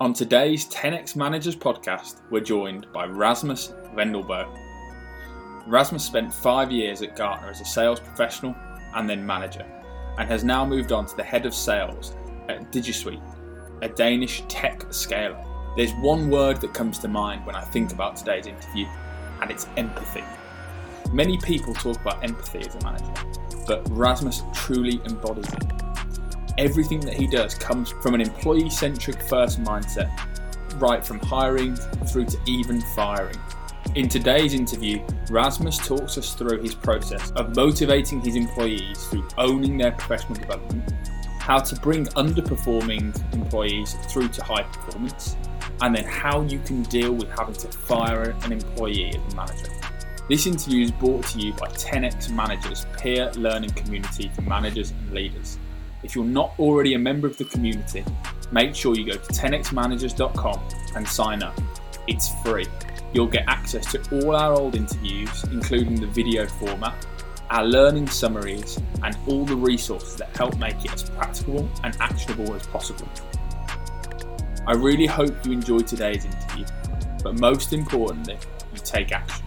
On today's 10x Managers podcast, we're joined by Rasmus Wendelboe. Rasmus spent five years at Gartner as a sales professional and then manager, and has now moved on to the head of sales at Digizuite, a Danish tech scaler. There's one word that comes to mind when I think about today's interview, and it's empathy. Many people talk about empathy as a manager, but Rasmus truly embodies it everything that he does comes from an employee centric first mindset, right from hiring through to even firing. In today's interview, Rasmus talks us through his process of motivating his employees through owning their professional development, how to bring underperforming employees through to high performance, and then how you can deal with having to fire an employee as a manager. This interview is brought to you by 10x Managers, peer learning community for managers and leaders. If you're not already a member of the community, make sure you go to 10xmanagers.com and sign up. It's free. You'll get access to all our old interviews, including the video format, our learning summaries, and all the resources that help make it as practical and actionable as possible. I really hope you enjoyed today's interview, but most importantly, you take action.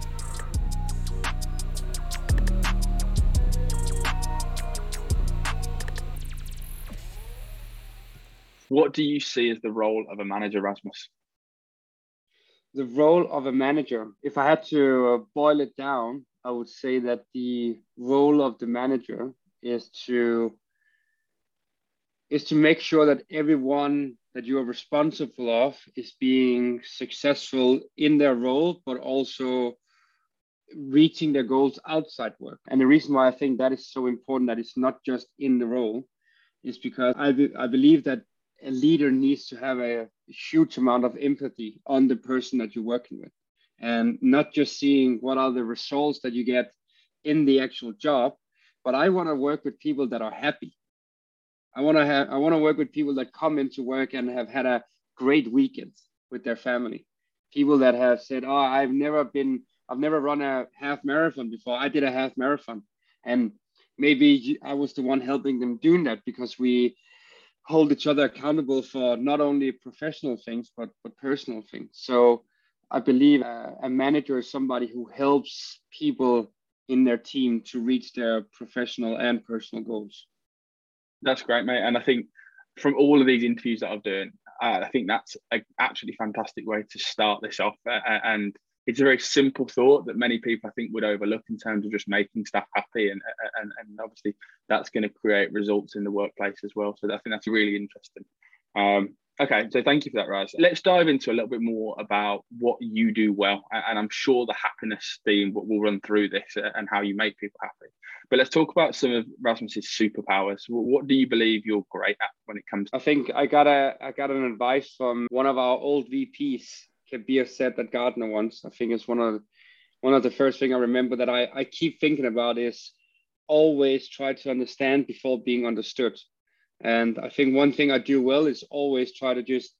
What do you see as the role of a manager, Rasmus? The role of a manager, if I had to uh, boil it down, I would say that the role of the manager is to is to make sure that everyone that you are responsible of is being successful in their role, but also reaching their goals outside work. And the reason why I think that is so important that it's not just in the role is because I, be, I believe that a leader needs to have a huge amount of empathy on the person that you're working with and not just seeing what are the results that you get in the actual job but i want to work with people that are happy. I want to have i want to work with people that come into work and have had a great weekend with their family. People that have said oh i've never been i've never run a half marathon before. I did a half marathon. And maybe i was the one helping them doing that because we hold each other accountable for not only professional things but but personal things. So i believe a, a manager is somebody who helps people in their team to reach their professional and personal goals. That's great mate. And i think from all of these interviews that i've done uh, i think that's an absolutely fantastic way to start this off uh, and it's a very simple thought that many people I think would overlook in terms of just making staff happy and and, and obviously that's going to create results in the workplace as well. So I think that's really interesting. Um, okay, so thank you for that, Raz. Let's dive into a little bit more about what you do well, and I'm sure the happiness theme will run through this uh, and how you make people happy. But let's talk about some of Rasmus's superpowers. What do you believe you're great at when it comes? To- I think I got a I got an advice from one of our old VPs Kabir said that Gartner once. I think it's one of the, one of the first thing I remember that I, I keep thinking about is always try to understand before being understood. And I think one thing I do well is always try to just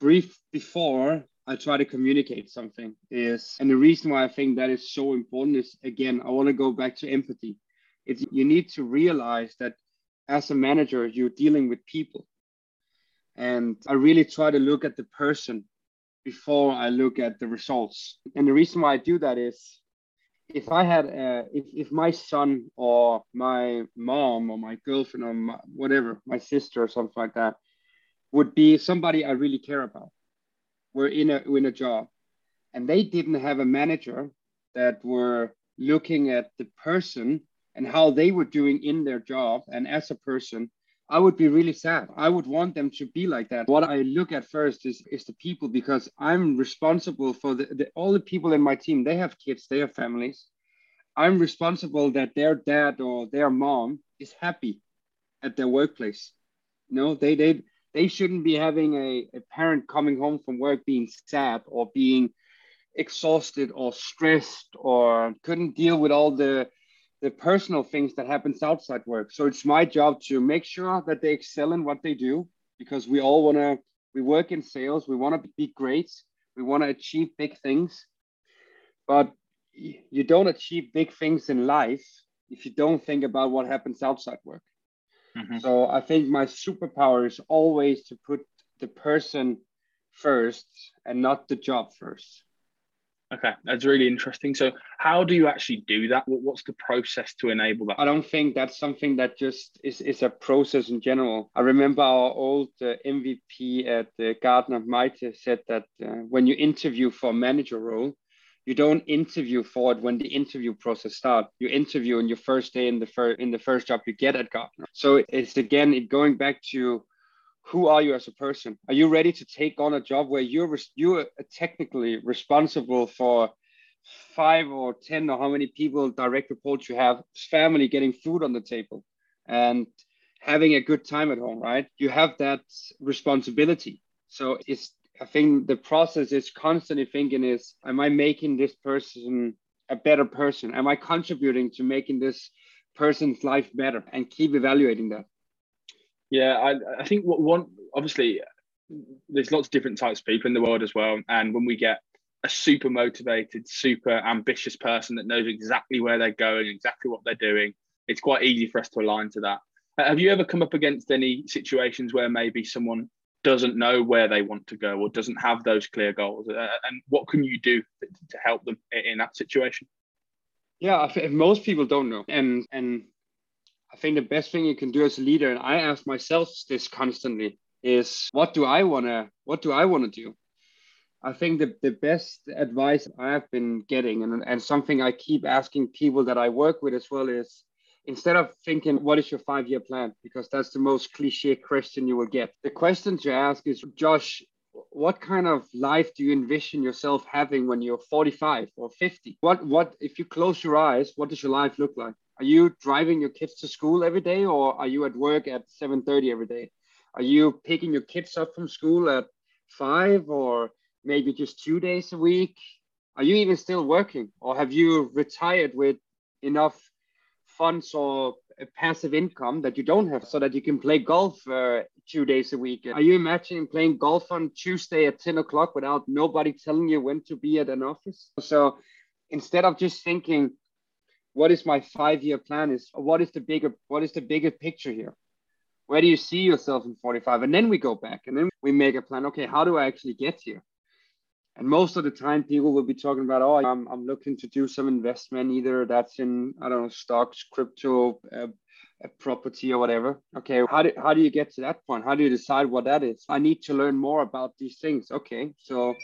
brief before I try to communicate something is and the reason why I think that is so important is again I want to go back to empathy. It's you need to realize that as a manager you're dealing with people. And I really try to look at the person before I look at the results. And the reason why I do that is if I had, uh, if, if my son or my mom or my girlfriend or my, whatever, my sister or something like that, would be somebody I really care about. We're in a, in a job and they didn't have a manager that were looking at the person and how they were doing in their job and as a person I would be really sad. I would want them to be like that. What I look at first is is the people because I'm responsible for the, the, all the people in my team. They have kids, they have families. I'm responsible that their dad or their mom is happy at their workplace. no, they they they shouldn't be having a, a parent coming home from work being sad or being exhausted or stressed or couldn't deal with all the the personal things that happens outside work. So it's my job to make sure that they excel in what they do because we all want to we work in sales, we want to be great, we want to achieve big things. But you don't achieve big things in life if you don't think about what happens outside work. Mm-hmm. So I think my superpower is always to put the person first and not the job first. Okay, that's really interesting. So, how do you actually do that? What's the process to enable that? I don't think that's something that just is, is a process in general. I remember our old uh, MVP at the uh, Gartner, Maite, said that uh, when you interview for a manager role, you don't interview for it when the interview process starts. You interview on your first day in the first in the first job you get at Gartner. So it's again it going back to who are you as a person? Are you ready to take on a job where you're you're technically responsible for five or ten or how many people direct reports you have, family getting food on the table, and having a good time at home, right? You have that responsibility. So it's I think the process is constantly thinking is am I making this person a better person? Am I contributing to making this person's life better and keep evaluating that? Yeah, I, I think what one obviously there's lots of different types of people in the world as well. And when we get a super motivated, super ambitious person that knows exactly where they're going, exactly what they're doing, it's quite easy for us to align to that. Have you ever come up against any situations where maybe someone doesn't know where they want to go or doesn't have those clear goals? Uh, and what can you do to help them in that situation? Yeah, most people don't know, and and I think the best thing you can do as a leader, and I ask myself this constantly, is what do I wanna what do I wanna do? I think the, the best advice I have been getting and, and something I keep asking people that I work with as well is instead of thinking what is your five year plan? Because that's the most cliche question you will get. The question to ask is josh what kind of life do you envision yourself having when you're 45 or 50 what what if you close your eyes what does your life look like are you driving your kids to school every day or are you at work at 7:30 every day? Are you picking your kids up from school at 5 or maybe just 2 days a week? Are you even still working or have you retired with enough funds or passive income that you don't have so that you can play golf uh, two days a week. Are you imagining playing golf on Tuesday at 10 o'clock without nobody telling you when to be at an office? So instead of just thinking, what is my five year plan is what is the bigger what is the bigger picture here? Where do you see yourself in 45 and then we go back and then we make a plan. Okay how do i actually get here? And most of the time people will be talking about oh i'm, I'm looking to do some investment either that's in i don't know stocks crypto uh, property or whatever. Okay how do, how do you get to that point? How do you decide what that is? I need to learn more about these things. Okay so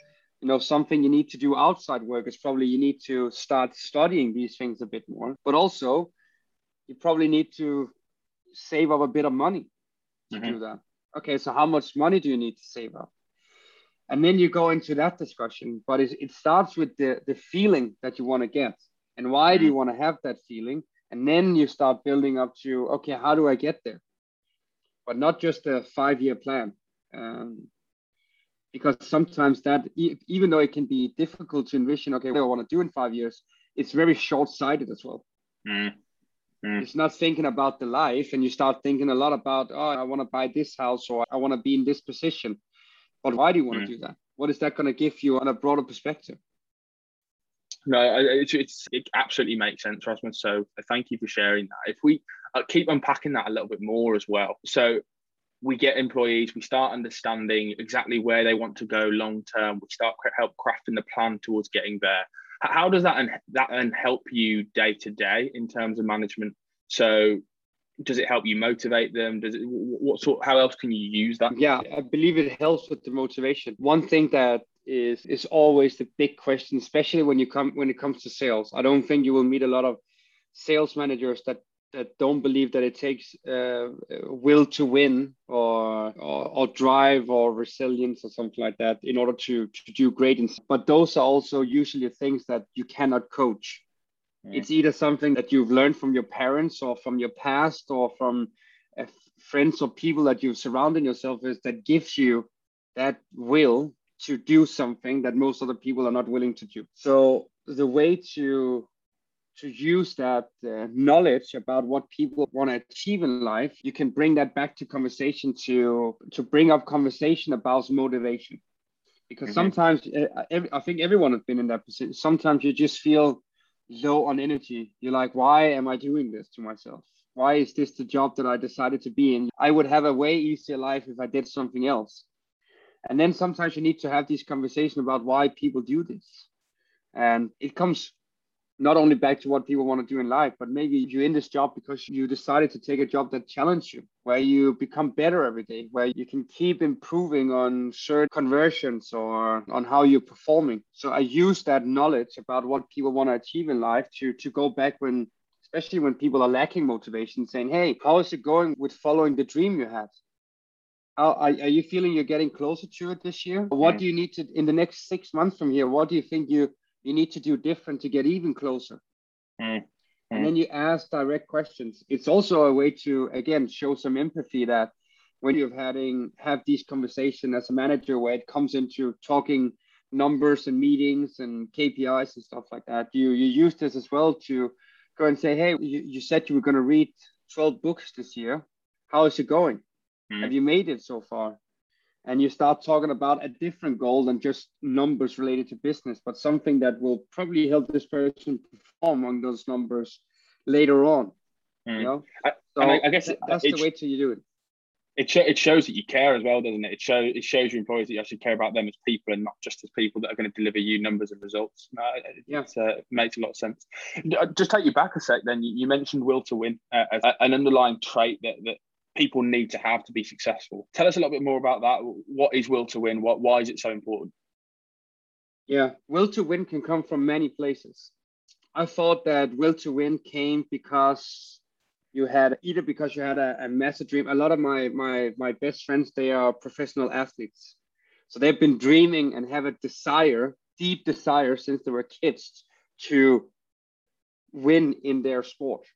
you know something you need to do outside work is probably you need to start studying these things a bit more but also you probably need to save up a bit of money to mm-hmm. do that okay so how much money do you need to save up and then you go into that discussion but it, it starts with the the feeling that you want to get and why mm-hmm. do you mm-hmm. want to have that feeling and then you start building up to okay how do i get there but not just a five year plan um, because sometimes that even though it can be difficult to envision okay what i want to do in five years it's very short-sighted as well mm. Mm. it's not thinking about the life and you start thinking a lot about oh i want to buy this house or i want to be in this position but why do you want mm. to do that what is that going to give you on a broader perspective no, it's, it's, it absolutely makes sense, Rasmus. So thank you for sharing that. If we uh, keep unpacking that a little bit more as well. So we get employees, we start understanding exactly where they want to go long term. We start help crafting the plan towards getting there. How does that and that help you day to day in terms of management? So, does it help you motivate them? Does it what sort? How else can you use that? Yeah, I believe it helps with the motivation. One thing that is is always the big question, especially when you come when it comes to sales. I don't think you will meet a lot of sales managers that that don't believe that it takes uh, will to win or, or, or drive or resilience or something like that in order to to do great. But those are also usually things that you cannot coach. It's either something that you've learned from your parents or from your past or from uh, friends or people that you've surrounded yourself with that gives you that will to do something that most other people are not willing to do. So the way to to use that uh, knowledge about what people want to achieve in life you can bring that back to conversation to to bring up conversation about motivation. Because mm-hmm. sometimes uh, every, i think everyone has been in that position. Sometimes you just feel low on energy. You're like why am i doing this to myself? Why is this the job that i decided to be in? I would have a way easier life if i did something else. And then sometimes you need to have these conversations about why people do this. And it comes not only back to what people want to do in life, but maybe you're in this job because you decided to take a job that challenges you, where you become better every day, where you can keep improving on certain conversions or on how you're performing. So I use that knowledge about what people want to achieve in life to to go back when especially when people are lacking motivation, saying, Hey, how is it going with following the dream you had? How, are, are you feeling you're getting closer to it this year? What do you need to, in the next six months from here, what do you think you, you need to do different to get even closer? Mm. And then you ask direct questions. It's also a way to, again, show some empathy that when you're having have these conversations as a manager where it comes into talking numbers and meetings and KPIs and stuff like that, you you use this as well to go and say, hey, you, you said you were going to read 12 books this year. How is it going? Mm. Have you made it so far? And you start talking about a different goal than just numbers related to business, but something that will probably help this person perform on those numbers later on. Mm. You know, so I, I guess that's the way to you do it it, sh- it shows that you care as well, doesn't it? It shows it shows your employees that you actually care about them as people and not just as people that are going to deliver you numbers and results. No, it, yeah. Uh, it makes a lot of sense. Uh, just take you back a sec. Then you, you mentioned will to win, uh, as an underlying trait that that people need to have to be successful. Tell us a little bit more about that. What is will to win? What why is it so important? Yeah, will to win can come from many places. I thought that will to win came because you had either because you had a, a massive dream. A lot of my my my best friends they are professional athletes, so they've been dreaming and have a desire, deep desire since they were kids to win in their sport.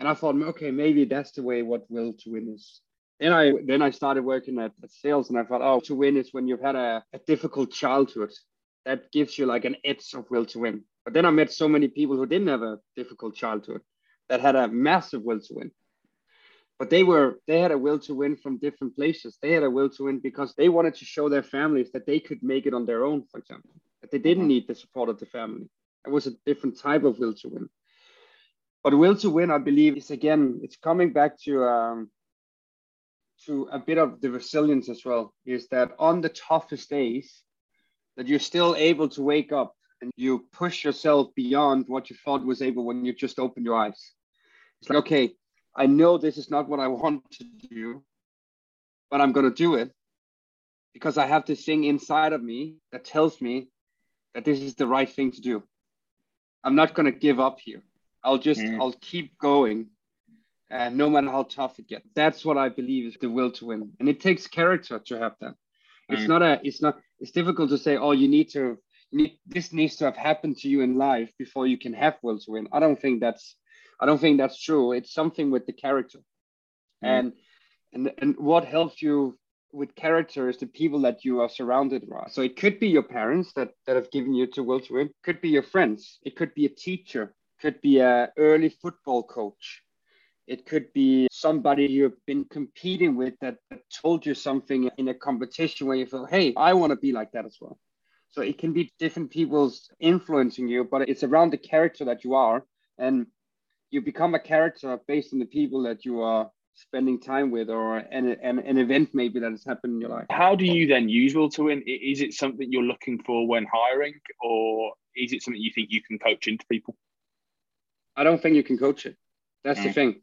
And I thought, okay, maybe that's the way what will to win is. Then I then I started working at, at sales, and I thought, oh, to win is when you've had a, a difficult childhood. That gives you like an edge of will to win. But then I met so many people who didn't have a difficult childhood that had a massive will to win. But they were they had a will to win from different places. They had a will to win because they wanted to show their families that they could make it on their own, for example, that they didn't mm-hmm. need the support of the family. It was a different type of will to win. But will to win, I believe, is again, it's coming back to um, to a bit of the resilience as well. Is that on the toughest days, that you're still able to wake up and you push yourself beyond what you thought was able when you just opened your eyes. It's like, okay, I know this is not what I want to do, but I'm going to do it because I have this thing inside of me that tells me that this is the right thing to do. I'm not going to give up here. I'll just, mm. I'll keep going. And no matter how tough it gets, that's what I believe is the will to win. And it takes character to have that. It's mm. not a, it's not, it's difficult to say, oh, you need to, you need, this needs to have happened to you in life before you can have will to win. I don't think that's, I don't think that's true. It's something with the character, mm. and and and what helps you with character is the people that you are surrounded by. So it could be your parents that that have given you to will to win. Could be your friends. It could be a teacher. Could be a early football coach. It could be somebody you've been competing with that, that told you something in a competition where you feel, hey, I want to be like that as well. So it can be different people's influencing you, but it's around the character that you are. And you become a character based on the people that you are spending time with or an, an, an event maybe that has happened in your life. How do you then use will to win? Is it something you're looking for when hiring or is it something you think you can coach into people? I don't think you can coach it. That's mm. the thing.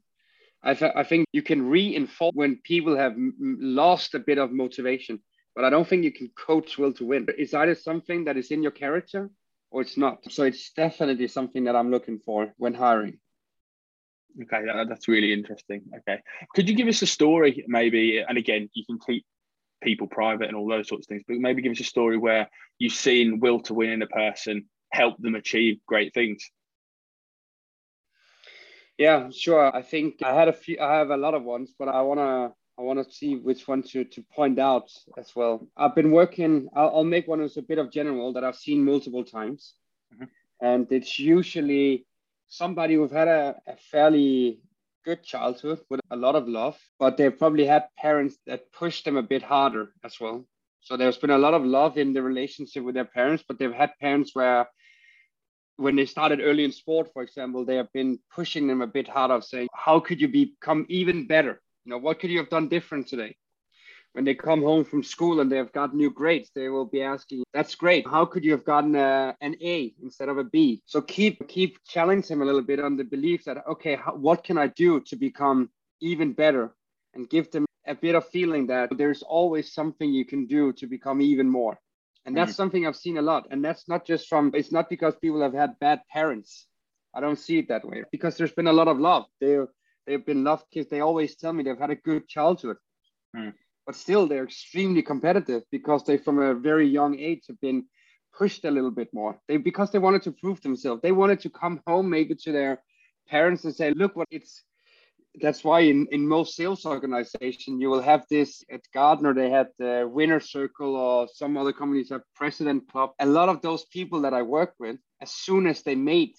I, th- I think you can reinforce when people have m- lost a bit of motivation, but I don't think you can coach will to win. Is either something that is in your character or it's not. So it's definitely something that I'm looking for when hiring. Okay, that, that's really interesting. Okay, could you give us a story, maybe? And again, you can keep people private and all those sorts of things, but maybe give us a story where you've seen will to win in a person help them achieve great things. Yeah, sure. I think I had a few. I have a lot of ones, but I wanna I want to see which one to, to point out as well. I've been working, I'll, I'll make one that's a bit of general that I've seen multiple times. Mm-hmm. And it's usually somebody who've had a, a fairly good childhood with a lot of love, but they've probably had parents that pushed them a bit harder as well. So there's been a lot of love in the relationship with their parents, but they've had parents where when they started early in sport, for example, they have been pushing them a bit harder, saying, How could you become even better? You know, what could you have done different today? when they come home from school and they've got new grades, they will be asking, "That's great. How could you have gotten a, an A instead of a B?" So keep keep challenge him a little bit on the belief that okay, how, what can I do to become even better, and give them a bit of feeling that there's always something you can do to become even more. And that's mm something I've seen a lot. And that's not just from, it's not because people have had bad parents. I don't see it that way because there's been a lot of love. They, they've been loved kids. They always tell me they've had a good childhood. Mm. But still, they're extremely competitive because they, from a very young age, have been pushed a little bit more. They because they wanted to prove themselves. They wanted to come home maybe to their parents and say, "Look, what it's that's why in, in most sales organization you will have this at Gartner they had the winner circle or some other companies have president club. A lot of those people that I work with, as soon as they made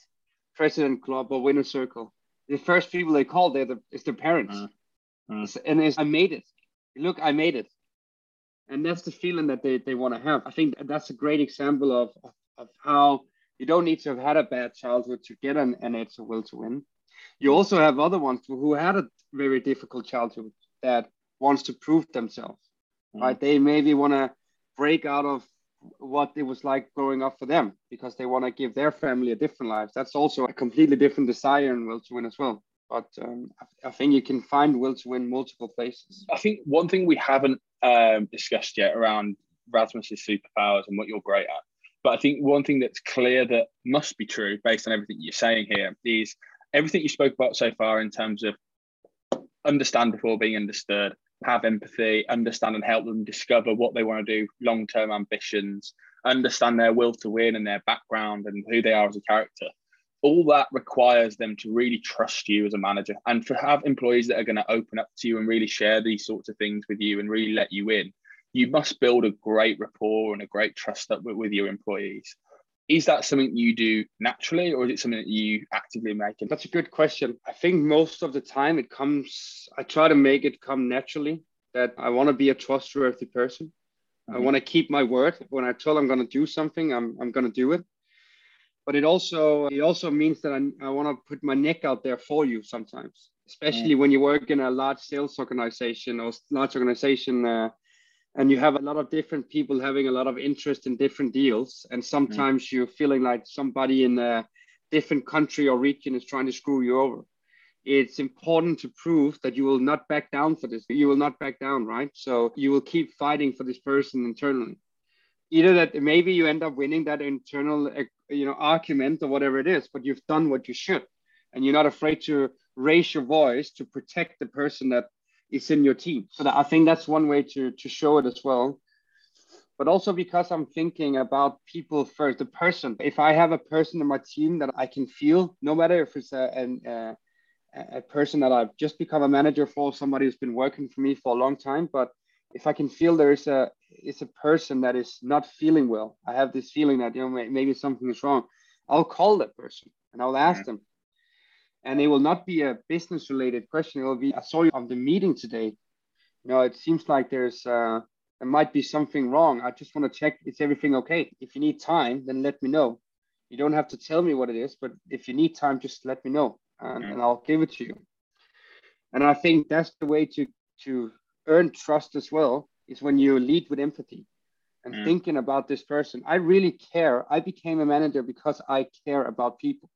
president club or winner circle, the first people they call they the, is their parents, uh, uh. and it's, I made it. Look, I made it, and that's the feeling that they, they want to have. I think that's a great example of, of, of how you don't need to have had a bad childhood to get an, an will to win you also have other ones who had a very difficult childhood that wants to prove themselves, mm. right? They maybe want to break out of what it was like growing up for them because they want to give their family a different life. That's also a completely different desire and will to win as well. But um, I, I think you can find will to win multiple places. I think one thing we haven't um, discussed yet around Rasmus's superpowers and what you're great at. But I think one thing that's clear that must be true based on everything you're saying here is everything you spoke about so far in terms of understand before being understood, have empathy, understand and help them discover what they want to do, long term ambitions, understand their will to win and their background and who they are as a character. All that requires them to really trust you as a manager and to have employees that are going to open up to you and really share these sorts of things with you and really let you in. You must build a great rapport and a great trust up with, with your employees is that something you do naturally or is it something that you actively make? That's a good question. I think most of the time it comes i try to make it come naturally that i want to be a trustworthy person. Mm-hmm. i want to keep my word. When i tell i'm going to do something i'm, I'm going to do it. But it also it also means that i, I want to put my neck out there for you sometimes especially mm-hmm. when you work in a large sales organization or large organization uh, and you have a lot of different people having a lot of interest in different deals. And sometimes mm. you're feeling like somebody in a different country or region is trying to screw you over. It's important to prove that you will not back down for this. You will not back down right? So you will keep fighting for this person internally. Either that maybe you end up winning that internal eh, you know argument or whatever it is but you've done what you should. And you're not afraid to raise your voice to protect the person that is in your team. So that, I think that's one way to to show it as well. But also because I'm thinking about people first, the person. If I have a person in my team that I can feel, no matter if it's a, an, a, a person that I've just become a manager for, somebody who's been working for me for a long time, but if I can feel there is a is a person that is not feeling well, I have this feeling that you know maybe something is wrong. I'll call that person and I'll ask them, and it will not be a business related question. It will be, I saw you on the meeting today. You know, it seems like there's, uh, there might be something wrong. I just want to check, is everything okay? If you need time, then let me know. You don't have to tell me what it is, but if you need time, just let me know and, and I'll give it to you. And I think that's the way to, to earn trust as well, is when you lead with empathy and mm. thinking about this person. I really care. I became a manager because I care about people.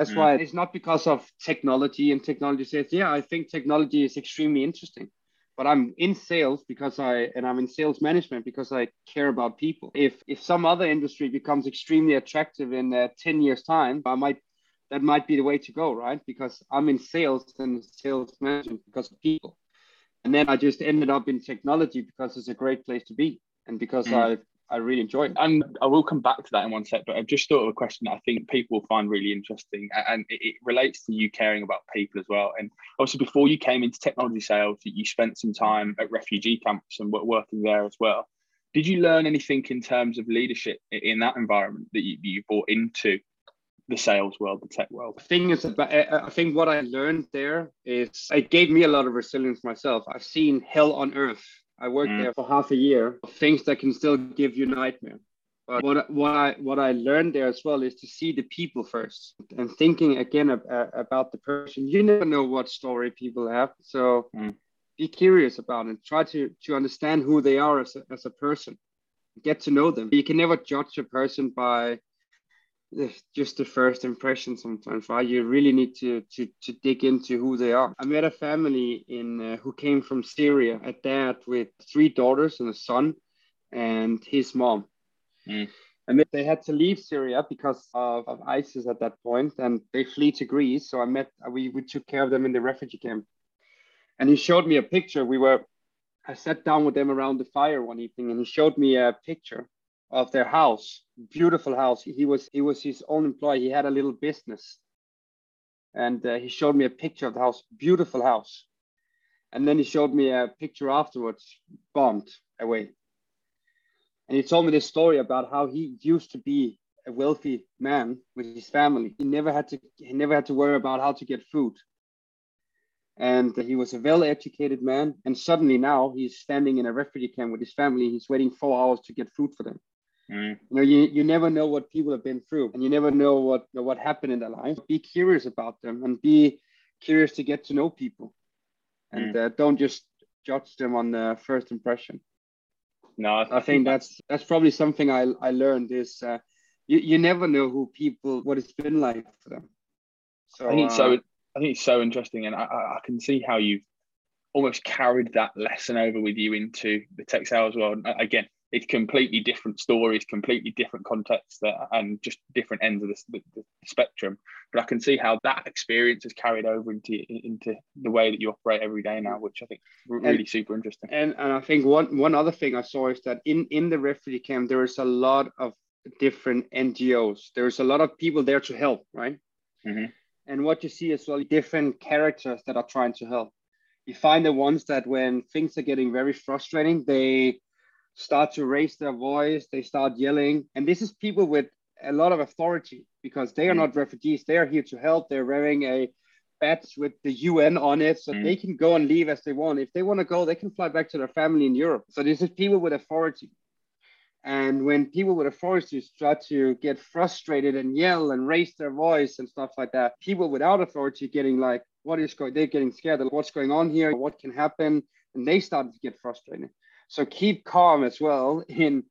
That's mm. why it's not because of technology and technology says, yeah, I think technology is extremely interesting. But I'm in sales because I and I'm in sales management because I care about people. If if some other industry becomes extremely attractive in uh, 10 years time, I might that might be the way to go, right? Because I'm in sales and sales management because of people. And then I just ended up in technology because it's a great place to be and because mm. I I really enjoy it. And I will come back to that in one sec, but I've just thought of a question that I think people will find really interesting. And it, it relates to you caring about people as well. And obviously, before you came into technology sales, you spent some time at refugee camps and were working there as well. Did you learn anything in terms of leadership in that environment that you, you brought into the sales world, the tech world? The thing is about, I think what I learned there is it gave me a lot of resilience myself. I've seen hell on earth I worked mm. there for half a year. Things that can still give you nightmare. But what, what I what I learned there as well is to see the people first and thinking again ab- about the person. You never know what story people have, so mm. be curious about it. Try to to understand who they are as a, as a person. Get to know them. You can never judge a person by just the first impression sometimes right? You really need to to to dig into who they are. I met a family in uh, who came from syria a dad with three daughters and a son and his mom. Mm. and they had to leave syria because of, of isis at that point and they flee to greece. So i met we, we took care of them in the refugee camp. And he showed me a picture. We were i sat down with them around the fire one evening and he showed me a picture of their house beautiful house. He was he was his own employee. He had a little business. And uh, he showed me a picture of the house beautiful house. And then he showed me a picture afterwards bombed away. And he told me this story about how he used to be a wealthy man with his family. He never had to he never had to worry about how to get food. And he was a well-educated man. And suddenly now he's standing in a refugee camp with his family. He's waiting four hours to get food for them Mm. You know, you, you never know what people have been through, and you never know what you know, what happened in their life. Be curious about them, and be curious to get to know people, and mm. uh, don't just judge them on the first impression. No, I, think that's that's probably something I I learned is uh, you you never know who people what it's been like for them. So I think uh, so. I think it's so interesting, and I, I can see how you've almost carried that lesson over with you into the tech sales world. Again, it's completely different stories, completely different contexts, and just different ends of the, the, spectrum. But I can see how that experience is carried over into into the way that you operate every day now, which I think really and, super interesting. And and I think one one other thing I saw is that in in the refugee camp there is a lot of different NGOs. There's a lot of people there to help, right? Mm-hmm. And what you see as well, different characters that are trying to help. You find the ones that when things are getting very frustrating, they start to raise their voice, they start yelling. And this is people with a lot of authority because they are mm. not refugees. They are here to help. They're wearing a badge with the UN on it. So mm. they can go and leave as they want. If they want to go, they can fly back to their family in Europe. So this is people with authority. And when people with authority start to get frustrated and yell and raise their voice and stuff like that, people without authority getting like, what is going, they're getting scared of what's going on here, what can happen. And they start to get frustrated. So keep calm as well in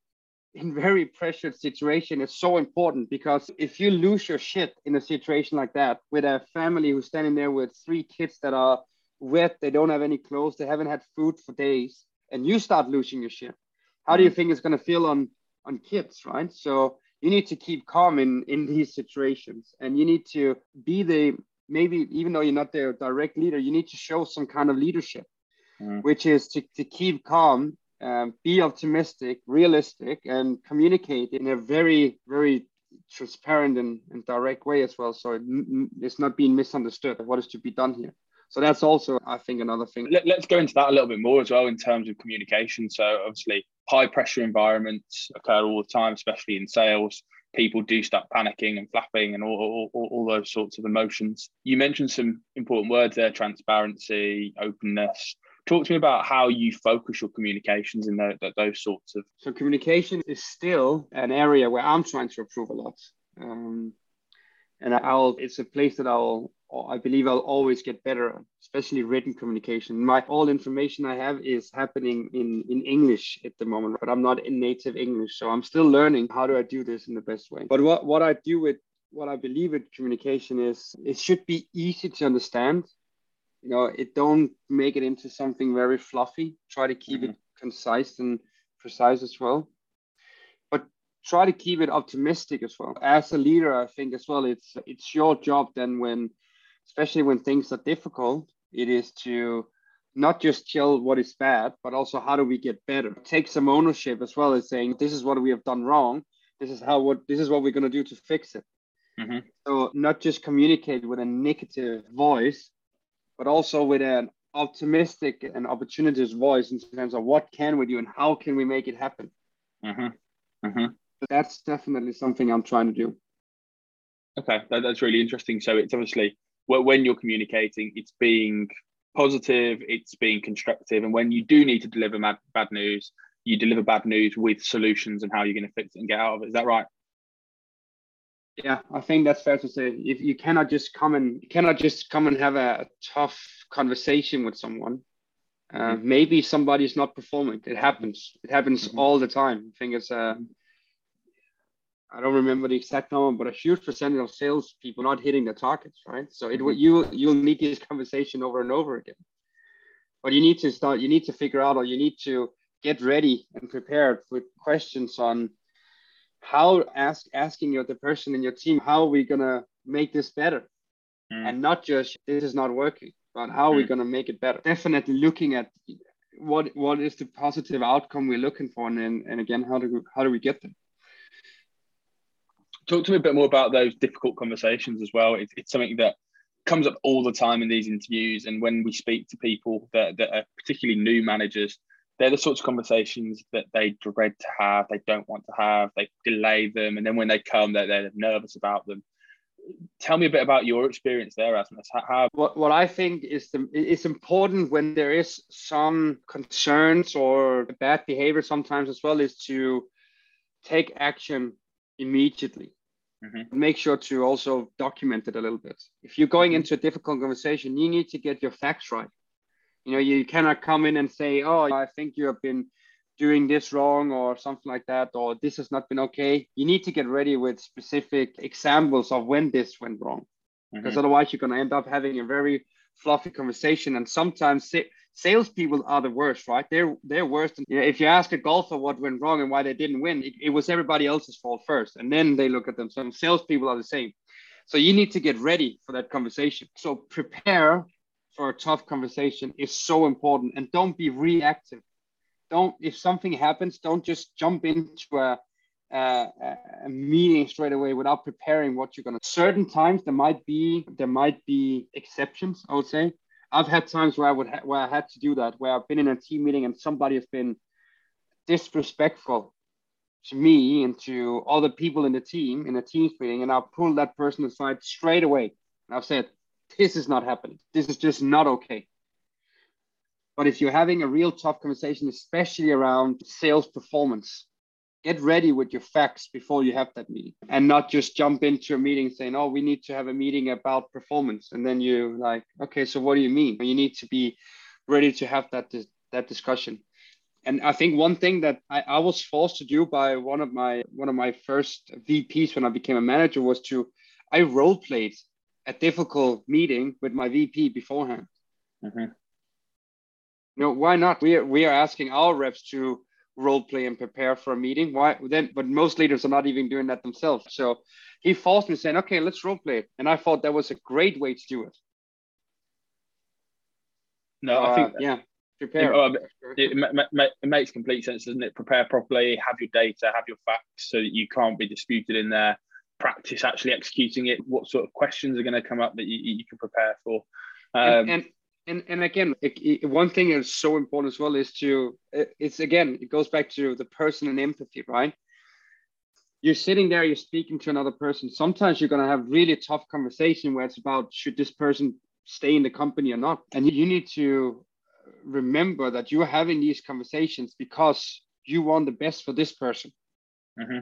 in very pressured situation is so important because if you lose your shit in a situation like that with a family who's standing there with three kids that are wet, they don't have any clothes, they haven't had food for days, and you start losing your shit, how do you mm. think it's going to feel on on kids, right? So you need to keep calm in in these situations, and you need to be the maybe even though you're not their direct leader, you need to show some kind of leadership, mm. which is to, to keep calm um, be optimistic, realistic, and communicate in a very, very transparent and, and direct way as well. So it, it's not being misunderstood what is to be done here. So that's also, I think, another thing. Let, us go into that a little bit more as well in terms of communication. So obviously, high pressure environments occur all the time, especially in sales. People do start panicking and flapping and all, all, all those sorts of emotions. You mentioned some important words there: transparency, openness talk to me about how you focus your communications in the, those sorts of so communication is still an area where i'm trying to improve a lot. Um, and i'll it's a place that i'll i believe i'll always get better especially written communication. My all information i have is happening in in english at the moment but i'm not in native english so i'm still learning how do i do this in the best way. But what what i do with what i believe with communication is it should be easy to understand you know it don't make it into something very fluffy. Try to keep mm-hmm. it concise and precise as well. But try to keep it optimistic as well. As a leader i think as well it's it's your job then when especially when things are difficult it is to not just tell what is bad but also how do we get better? Take some ownership as well as saying this is what we have done wrong. This is how what this is what we're going to do to fix it. Mm-hmm. so not just communicate with a negative voice but also with an optimistic and opportunist voice in terms of what can we do and how can we make it happen. Mm-hmm. Mm-hmm. That's definitely something I'm trying to do. Okay, that, that's really interesting. So it's obviously when you're communicating, it's being positive, it's being constructive, and when you do need to deliver bad, bad news, you deliver bad news with solutions and how you're going to fix it and get out of it. Is that right? Yeah, I think that's fair to say. If you cannot just come and cannot just come and have a tough conversation with someone, Uh, maybe somebody's not performing. It happens. It happens mm-hmm. all the time. I think it's uh, I don't remember the exact number, but a huge percentage of sales people not hitting the targets, right? So it mm-hmm. you you'll need this conversation over and over again. But you need to start. You need to figure out, or you need to get ready and prepared with questions on how ask asking your the person in your team how are we gonna make this better, mm. and not just this is not working, but how are we mm. gonna make it better. Definitely looking at what what is the positive outcome we're looking for, and and again how do we, how do we get there talk to me a bit more about those difficult conversations as well. It's, it's something that comes up all the time in these interviews, and when we speak to people that, that are particularly new managers, they're the sorts of conversations that they dread to have, they don't want to have, they delay them, and then when they come, they're, they're nervous about them. Tell me a bit about your experience there, Rasmus. How, how... What, what I think is the, it's important when there is some concerns or bad behavior sometimes as well is to take action immediately Mm-hmm. Make sure to also document it a little bit. If you're going mm-hmm. into a difficult conversation, you need to get your facts right. You know, you cannot come in and say, "Oh, I think you have been doing this wrong," or something like that, or "This has not been okay." You need to get ready with specific examples of when this went wrong, mm-hmm. because otherwise you're going to end up having a very fluffy conversation. And sometimes salespeople are the worst, right? They're they're worse. Than, you know, if you ask a golfer what went wrong and why they didn't win, it, it was everybody else's fault first, and then they look at them. Some salespeople are the same. So you need to get ready for that conversation. So prepare for a tough conversation is so important, and don't be reactive. Don't if something happens, don't just jump into a uh, a meeting straight away without preparing what you're gonna. Certain times there might be there might be exceptions. I would say I've had times where I would ha- where I had to do that, where I've been in a team meeting and somebody has been disrespectful to me and to other people in the team in a team meeting, and I'll pull that person aside straight away. And I've said, "This is not happening. This is just not okay." But if you're having a real tough conversation, especially around sales performance, get ready with your facts before you have that meeting and not just jump into a meeting saying oh we need to have a meeting about performance and then you like okay so what do you mean you need to be ready to have that that discussion and i think one thing that I, I was forced to do by one of my one of my first vps when i became a manager was to i role played a difficult meeting with my vp beforehand mm-hmm. you know why not we are, we are asking our reps to role play and prepare for a meeting. Why then? But most leaders are not even doing that themselves. So he forced me saying, "Okay, let's role play," and I thought that was a great way to do it. No, I think uh, yeah, prepare. It, it, it, makes complete sense, doesn't it? Prepare properly, have your data, have your facts, so that you can't be disputed in there. Practice actually executing it. What sort of questions are going to come up that you, you can prepare for? Um, and, and and and again it, it, one thing is so important as well is to it's again it goes back to the person and empathy right you're sitting there you're speaking to another person sometimes you're going to have really tough conversation where it's about should this person stay in the company or not and you need to remember that you're having these conversations because you want the best for this person mm-hmm.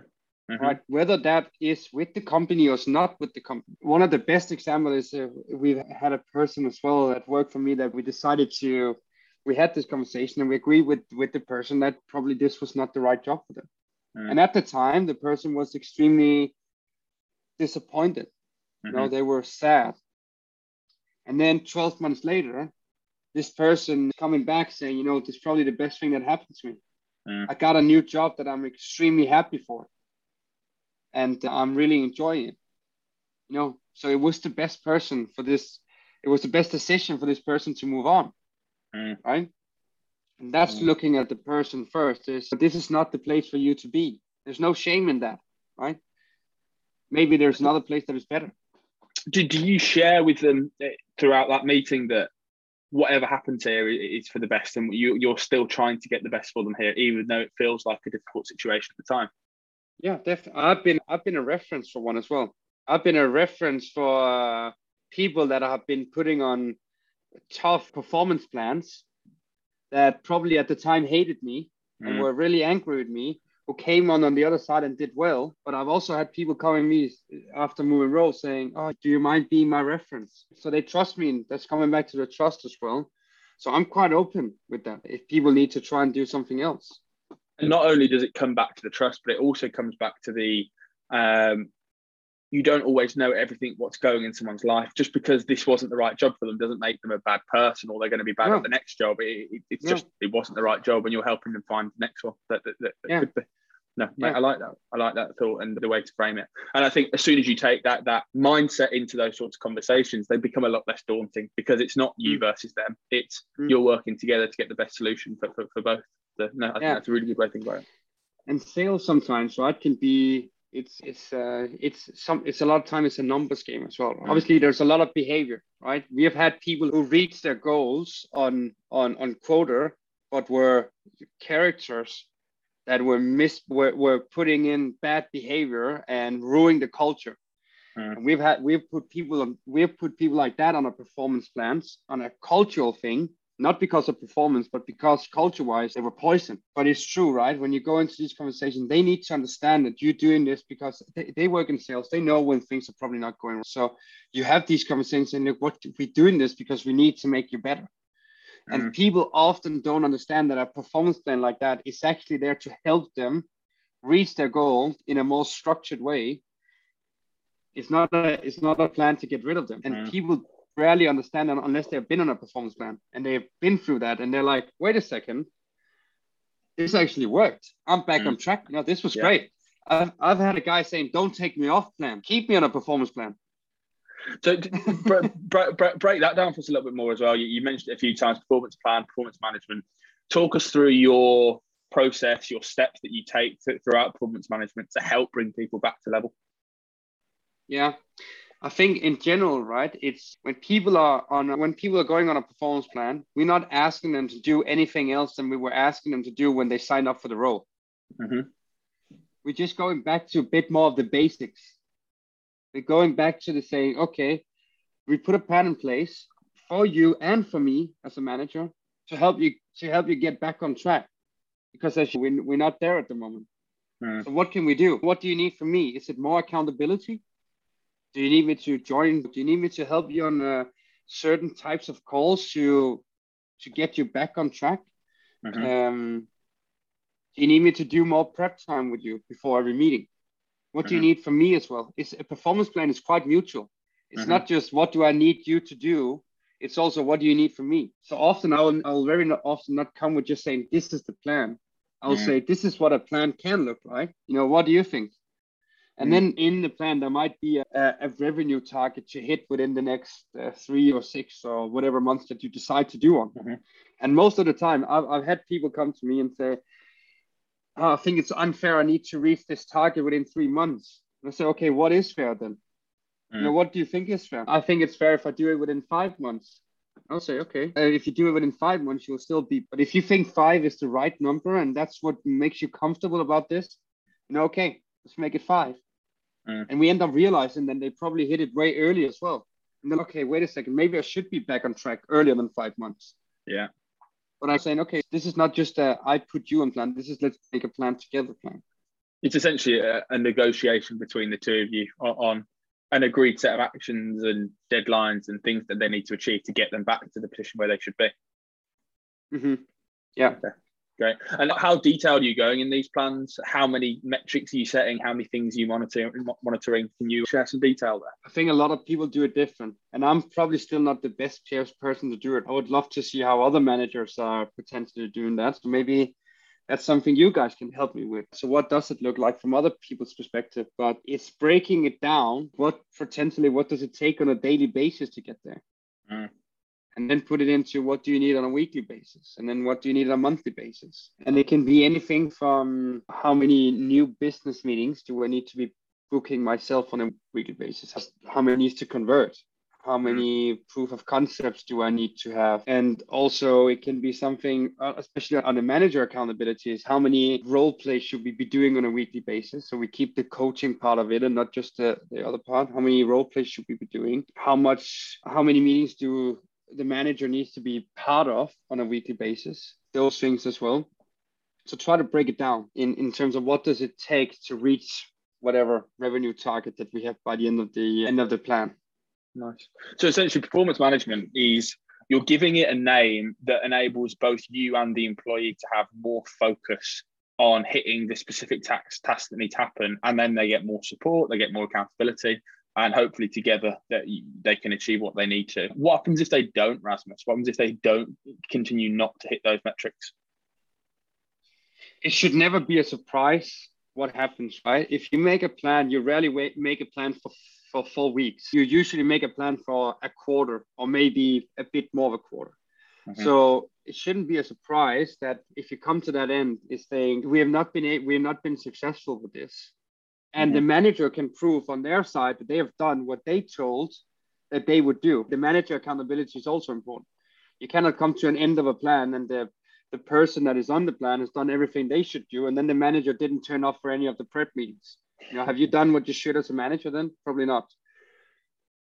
Mm-hmm. right? Whether that is with the company or not with the company. One of the best examples is uh, we've had a person as well that worked for me that we decided to, we had this conversation and we agreed with with the person that probably this was not the right job for them. Mm-hmm. And at the time, the person was extremely disappointed. You know, mm-hmm. they were sad. And then 12 months later, this person coming back saying, you know, this is probably the best thing that happened to me. Mm. I got a new job that I'm extremely happy for and I'm really enjoying it. You know, so it was the best person for this. It was the best decision for this person to move on, mm. right? And that's mm. looking at the person first. Is this is not the place for you to be? There's no shame in that, right? Maybe there's another place that is better. Do you share with them eh, throughout that meeting that whatever happens here is for the best and you, you're still trying to get the best for them here, even though it feels like a difficult situation at the time? Yeah, definitely. I've been I've been a reference for one as well. I've been a reference for uh, people that have been putting on tough performance plans that probably at the time hated me mm. and were really angry with me who came on on the other side and did well but i've also had people coming me after moving roles saying oh do you mind being my reference so they trust me and that's coming back to the trust as well So I'm quite open with that. If people need to try and do something else. And not only does it come back to the trust, but it also comes back to the um, you don't always know everything what's going in someone's life. Just because this wasn't the right job for them doesn't make them a bad person or they're going to be bad at the next job. It, it, it's just it wasn't the right job, and you're helping them find the next one that, that, that, that could be. No, mate, I like that. I like that thought and the way to frame it. And I think as soon as you take that that mindset into those sorts of conversations, they become a lot less daunting because it's not you mm. versus them. It's mm. you're working together to get the best solution for, for, for both. So, no, I think that's a really good way to think about it. And sales sometimes, right, can be it's it's uh, it's some it's a lot of time it's a numbers game as well. Mm. Obviously, there's a lot of behavior, right? We have had people who reached their goals on on on quota, but were characters that were mis were, were putting in bad behavior and ruining the culture. Mm. we've had we've put people on we've put people like that on a performance plans on a cultural thing not because of performance, but because culture wise, they were poisoned. But it's true, right? When you go into these conversations, they need to understand that you're doing this because they, they work in sales. They know when things are probably not going well. So you have these conversations and look, what we're doing this because we need to make you better. Mm-hmm. And people often don't understand that a performance plan like that is actually there to help them reach their goal in a more structured way. It's not a it's not a plan to get rid of them. And mm-hmm. people rarely understand them unless they've been on a performance plan and they've been through that and they're like, wait a second, this actually worked. I'm back mm. on track. Know, this was yeah. great. I've, I've had a guy saying, don't take me off plan, keep me on a performance plan. So break, break, break, that down for us a little bit more as well. You, you mentioned it a few times, performance plan, performance management. Talk us through your process, your steps that you take to, throughout performance management to help bring people back to level. Yeah. I think in general, right, it's when people are on when people are going on a performance plan, we're not asking them to do anything else than we were asking them to do when they signed up for the role. Mm-hmm. We're just going back to a bit more of the basics. We're going back to the saying, okay, we put a plan in place for you and for me as a manager to help you to help you get back on track because actually we're not there at the moment. Mm. So what can we do? What do you need from me? Is it more accountability? Do you need me to join? Do you need me to help you on uh, certain types of calls to to get you back on track? Mm-hmm. Um, do you need me to do more prep time with you before every meeting? What mm-hmm. do you mm-hmm. need from me as well? It's a performance plan is quite mutual. It's mm-hmm. not just what do I need you to do. It's also what do you need from me. So often I'll I'll very not often not come with just saying this is the plan. I'll mm-hmm. say this is what a plan can look like. You know, what do you think? And mm. then in the plan, there might be a, a, revenue target to hit within the next uh, three or six or whatever months that you decide to do on. Mm-hmm. And most of the time, I've, I've had people come to me and say, oh, I think it's unfair. I need to reach this target within three months. And I say, okay, what is fair then? Mm. You know, what do you think is fair? I think it's fair if I do it within five months. I'll say, okay, uh, if you do it within five months, you'll still be. But if you think five is the right number and that's what makes you comfortable about this, you know, okay, let's make it five. Mm. And we end up realizing that they probably hit it way early as well. And then, okay, wait a second, maybe I should be back on track earlier than five months. Yeah. But I'm saying, okay, this is not just a I put you on plan. This is let's make a plan together plan. It's essentially a, a negotiation between the two of you on, on an agreed set of actions and deadlines and things that they need to achieve to get them back to the position where they should be. Mm-hmm. Yeah. Okay. Great. And how detailed are you going in these plans? How many metrics are you setting? How many things are you monitoring? Monitoring? Can you share some detail there? I think a lot of people do it different, and I'm probably still not the best person to do it. I would love to see how other managers are potentially doing that. So maybe that's something you guys can help me with. So what does it look like from other people's perspective? But it's breaking it down. What potentially what does it take on a daily basis to get there? Mm and then put it into what do you need on a weekly basis and then what do you need on a monthly basis. And it can be anything from how many new business meetings do i need to be booking myself on a weekly basis? How many needs to convert? How many proof of concepts do i need to have? And also it can be something uh, especially on the manager accountability is how many role plays should we be doing on a weekly basis? So we keep the coaching part of it and not just the, the other part. How many role plays should we be doing? How much how many meetings do the manager needs to be part of on a weekly basis those things as well. So try to break it down in in terms of what does it take to reach whatever revenue target that we have by the end of the end of the plan. Nice. So essentially performance management is you're giving it a name that enables both you and the employee to have more focus on hitting the specific tax task that need to happen and then they get more support they get more accountability and hopefully together that they can achieve what they need to. What happens if they don't rasmus? What happens if they don't continue not to hit those metrics? It should never be a surprise what happens right? If you make a plan you rarely wait, make a plan for for four weeks. You usually make a plan for a quarter or maybe a bit more of a quarter. Mm-hmm. so it shouldn't be a surprise that if you come to that end is saying we have not been we have not been successful with this and mm-hmm. the manager can prove on their side that they have done what they told that they would do the manager accountability is also important you cannot come to an end of a plan and the the person that is on the plan has done everything they should do and then the manager didn't turn up for any of the prep meetings you know have you done what you should as a manager then probably not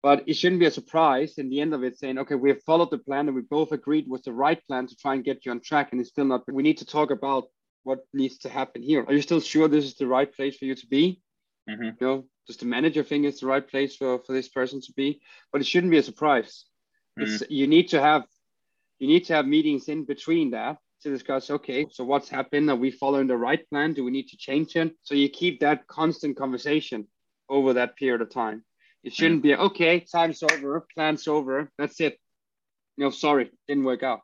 but it shouldn't be a surprise in the end of it saying, okay, we have followed the plan and we both agreed was the right plan to try and get you on track. And it's still not, we need to talk about what needs to happen here. Are you still sure this is the right place for you to be? Mm-hmm. You know, does the manager think it's the right place for, for this person to be? But it shouldn't be a surprise. Mm-hmm. It's, you need to have you need to have meetings in between that to discuss okay so what's happened are we following the right plan do we need to change it so you keep that constant conversation over that period of time it shouldn't be okay, time's over, plan's over, that's it. You know, sorry, didn't work out.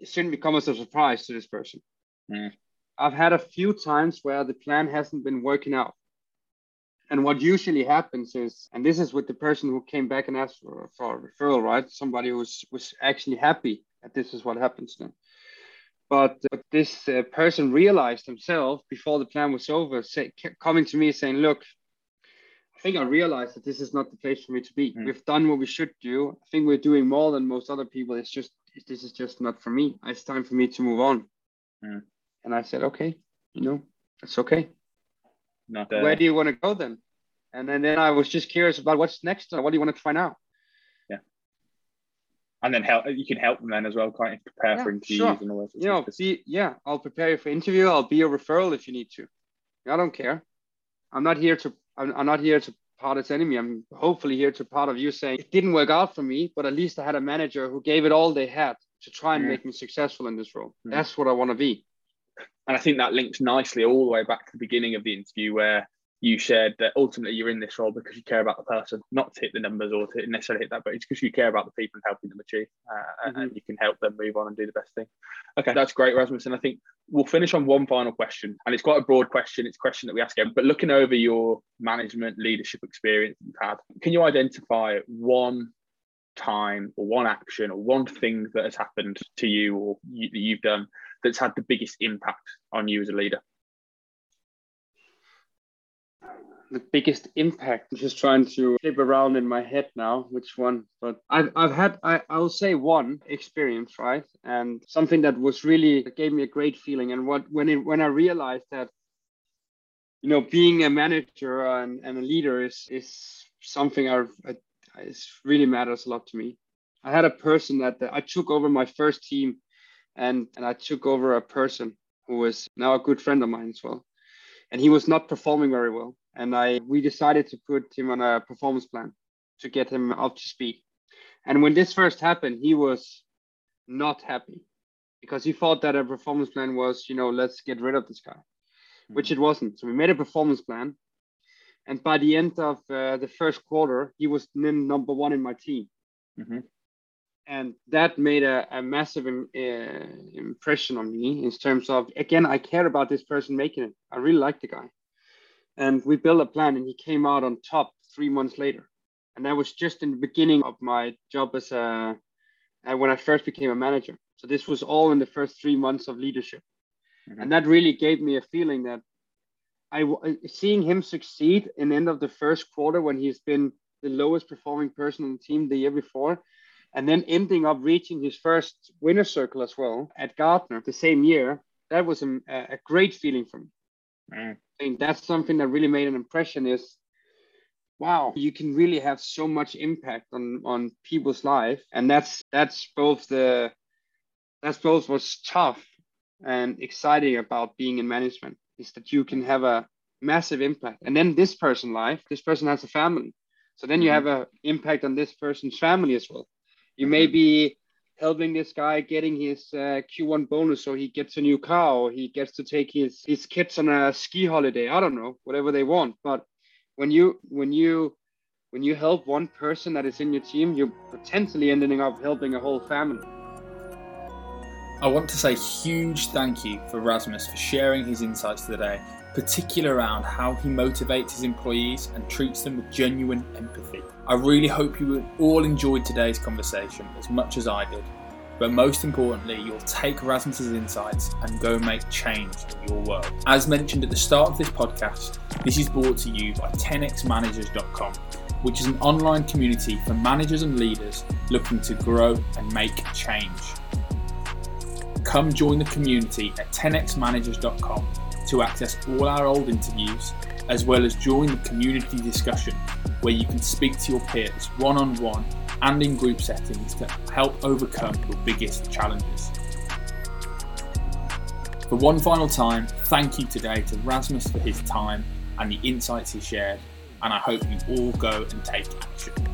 It shouldn't become as a surprise to this person. Mm. I've had a few times where the plan hasn't been working out. And what usually happens is, and this is with the person who came back and asked for, for a referral, right? Somebody who was, was actually happy that this is what happens to them. But uh, this uh, person realized himself before the plan was over, say, coming to me saying, Look, I think I realized that this is not the place for me to be. Mm. We've done what we should do. I think we're doing more than most other people. It's just this is just not for me. It's time for me to move on. Mm. And I said, okay, you know, it's okay. Not uh... Where do you want to go then? And then, then I was just curious about what's next. What do you want to find out? Yeah. And then help you can help them then as well, can't you? Prepare yeah, for interviews sure. and all that. You know, see, yeah, I'll prepare you for interview. I'll be a referral if you need to. I don't care. I'm not here to I'm, I'm not here to part its enemy. I'm hopefully here to part of you saying it didn't work out for me, but at least I had a manager who gave it all they had to try and yeah. make me successful in this role. Yeah. That's what I want to be. And I think that links nicely all the way back to the beginning of the interview where you shared that ultimately you're in this role because you care about the person, not to hit the numbers or to necessarily hit that, but it's because you care about the people and helping them achieve, uh, mm-hmm. and you can help them move on and do the best thing. Okay, that's great, Rasmus. And I think we'll finish on one final question, and it's quite a broad question. It's a question that we ask everyone, but looking over your management leadership experience you've had, can you identify one time or one action or one thing that has happened to you or you, that you've done that's had the biggest impact on you as a leader? the biggest impact. I'm just trying to flip around in my head now which one. But I've, I've had, I, I'll say one experience, right? And something that was really, that gave me a great feeling. And what, when, it, when I realized that, you know, being a manager and, and a leader is, is something I, really matters a lot to me. I had a person that I took over my first team and, and I took over a person who was now a good friend of mine as well. And he was not performing very well and I we decided to put him on a performance plan to get him up to speed. And when this first happened, he was not happy because he thought that a performance plan was, you know, let's get rid of this guy, mm-hmm. which it wasn't. So we made a performance plan, and by the end of uh, the first quarter, he was number one in my team. Mm-hmm. And that made a, a massive Im- uh, impression on me in terms of, again, I care about this person making it. I really like the guy and we built a plan and he came out on top three months later and that was just in the beginning of my job as a uh, when i first became a manager so this was all in the first three months of leadership mm-hmm. and that really gave me a feeling that i seeing him succeed in the end of the first quarter when he's been the lowest performing person on the team the year before and then ending up reaching his first winner circle as well at Gartner the same year that was a, a great feeling for me. Mm. I think that's something that really made an impression is wow you can really have so much impact on on people's life. And that's that's both the that's both what's tough and exciting about being in management is that you can have a massive impact. And then this person life this person has a family. So then you mm-hmm. have an impact on this person's family as well you may be helping this guy getting his uh, Q1 bonus so he gets a new car or he gets to take his his kids on a ski holiday. I don't know, whatever they want. But when you when you when you help one person that is in your team, you're potentially ending up helping a whole family. I want to say huge thank you for Rasmus for sharing his insights today, particularly around how he motivates his employees and treats them with genuine empathy. I really hope you all enjoyed today's conversation as much as I did. But most importantly, you'll take Rasmus's insights and go make change in your world. As mentioned at the start of this podcast, this is brought to you by 10xmanagers.com, which is an online community for managers and leaders looking to grow and make change. Come join the community at 10xmanagers.com to access all our old interviews, as well as join the community discussion where you can speak to your peers one on one and in group settings to help overcome your biggest challenges. For one final time, thank you today to Rasmus for his time and the insights he shared, and I hope you all go and take action.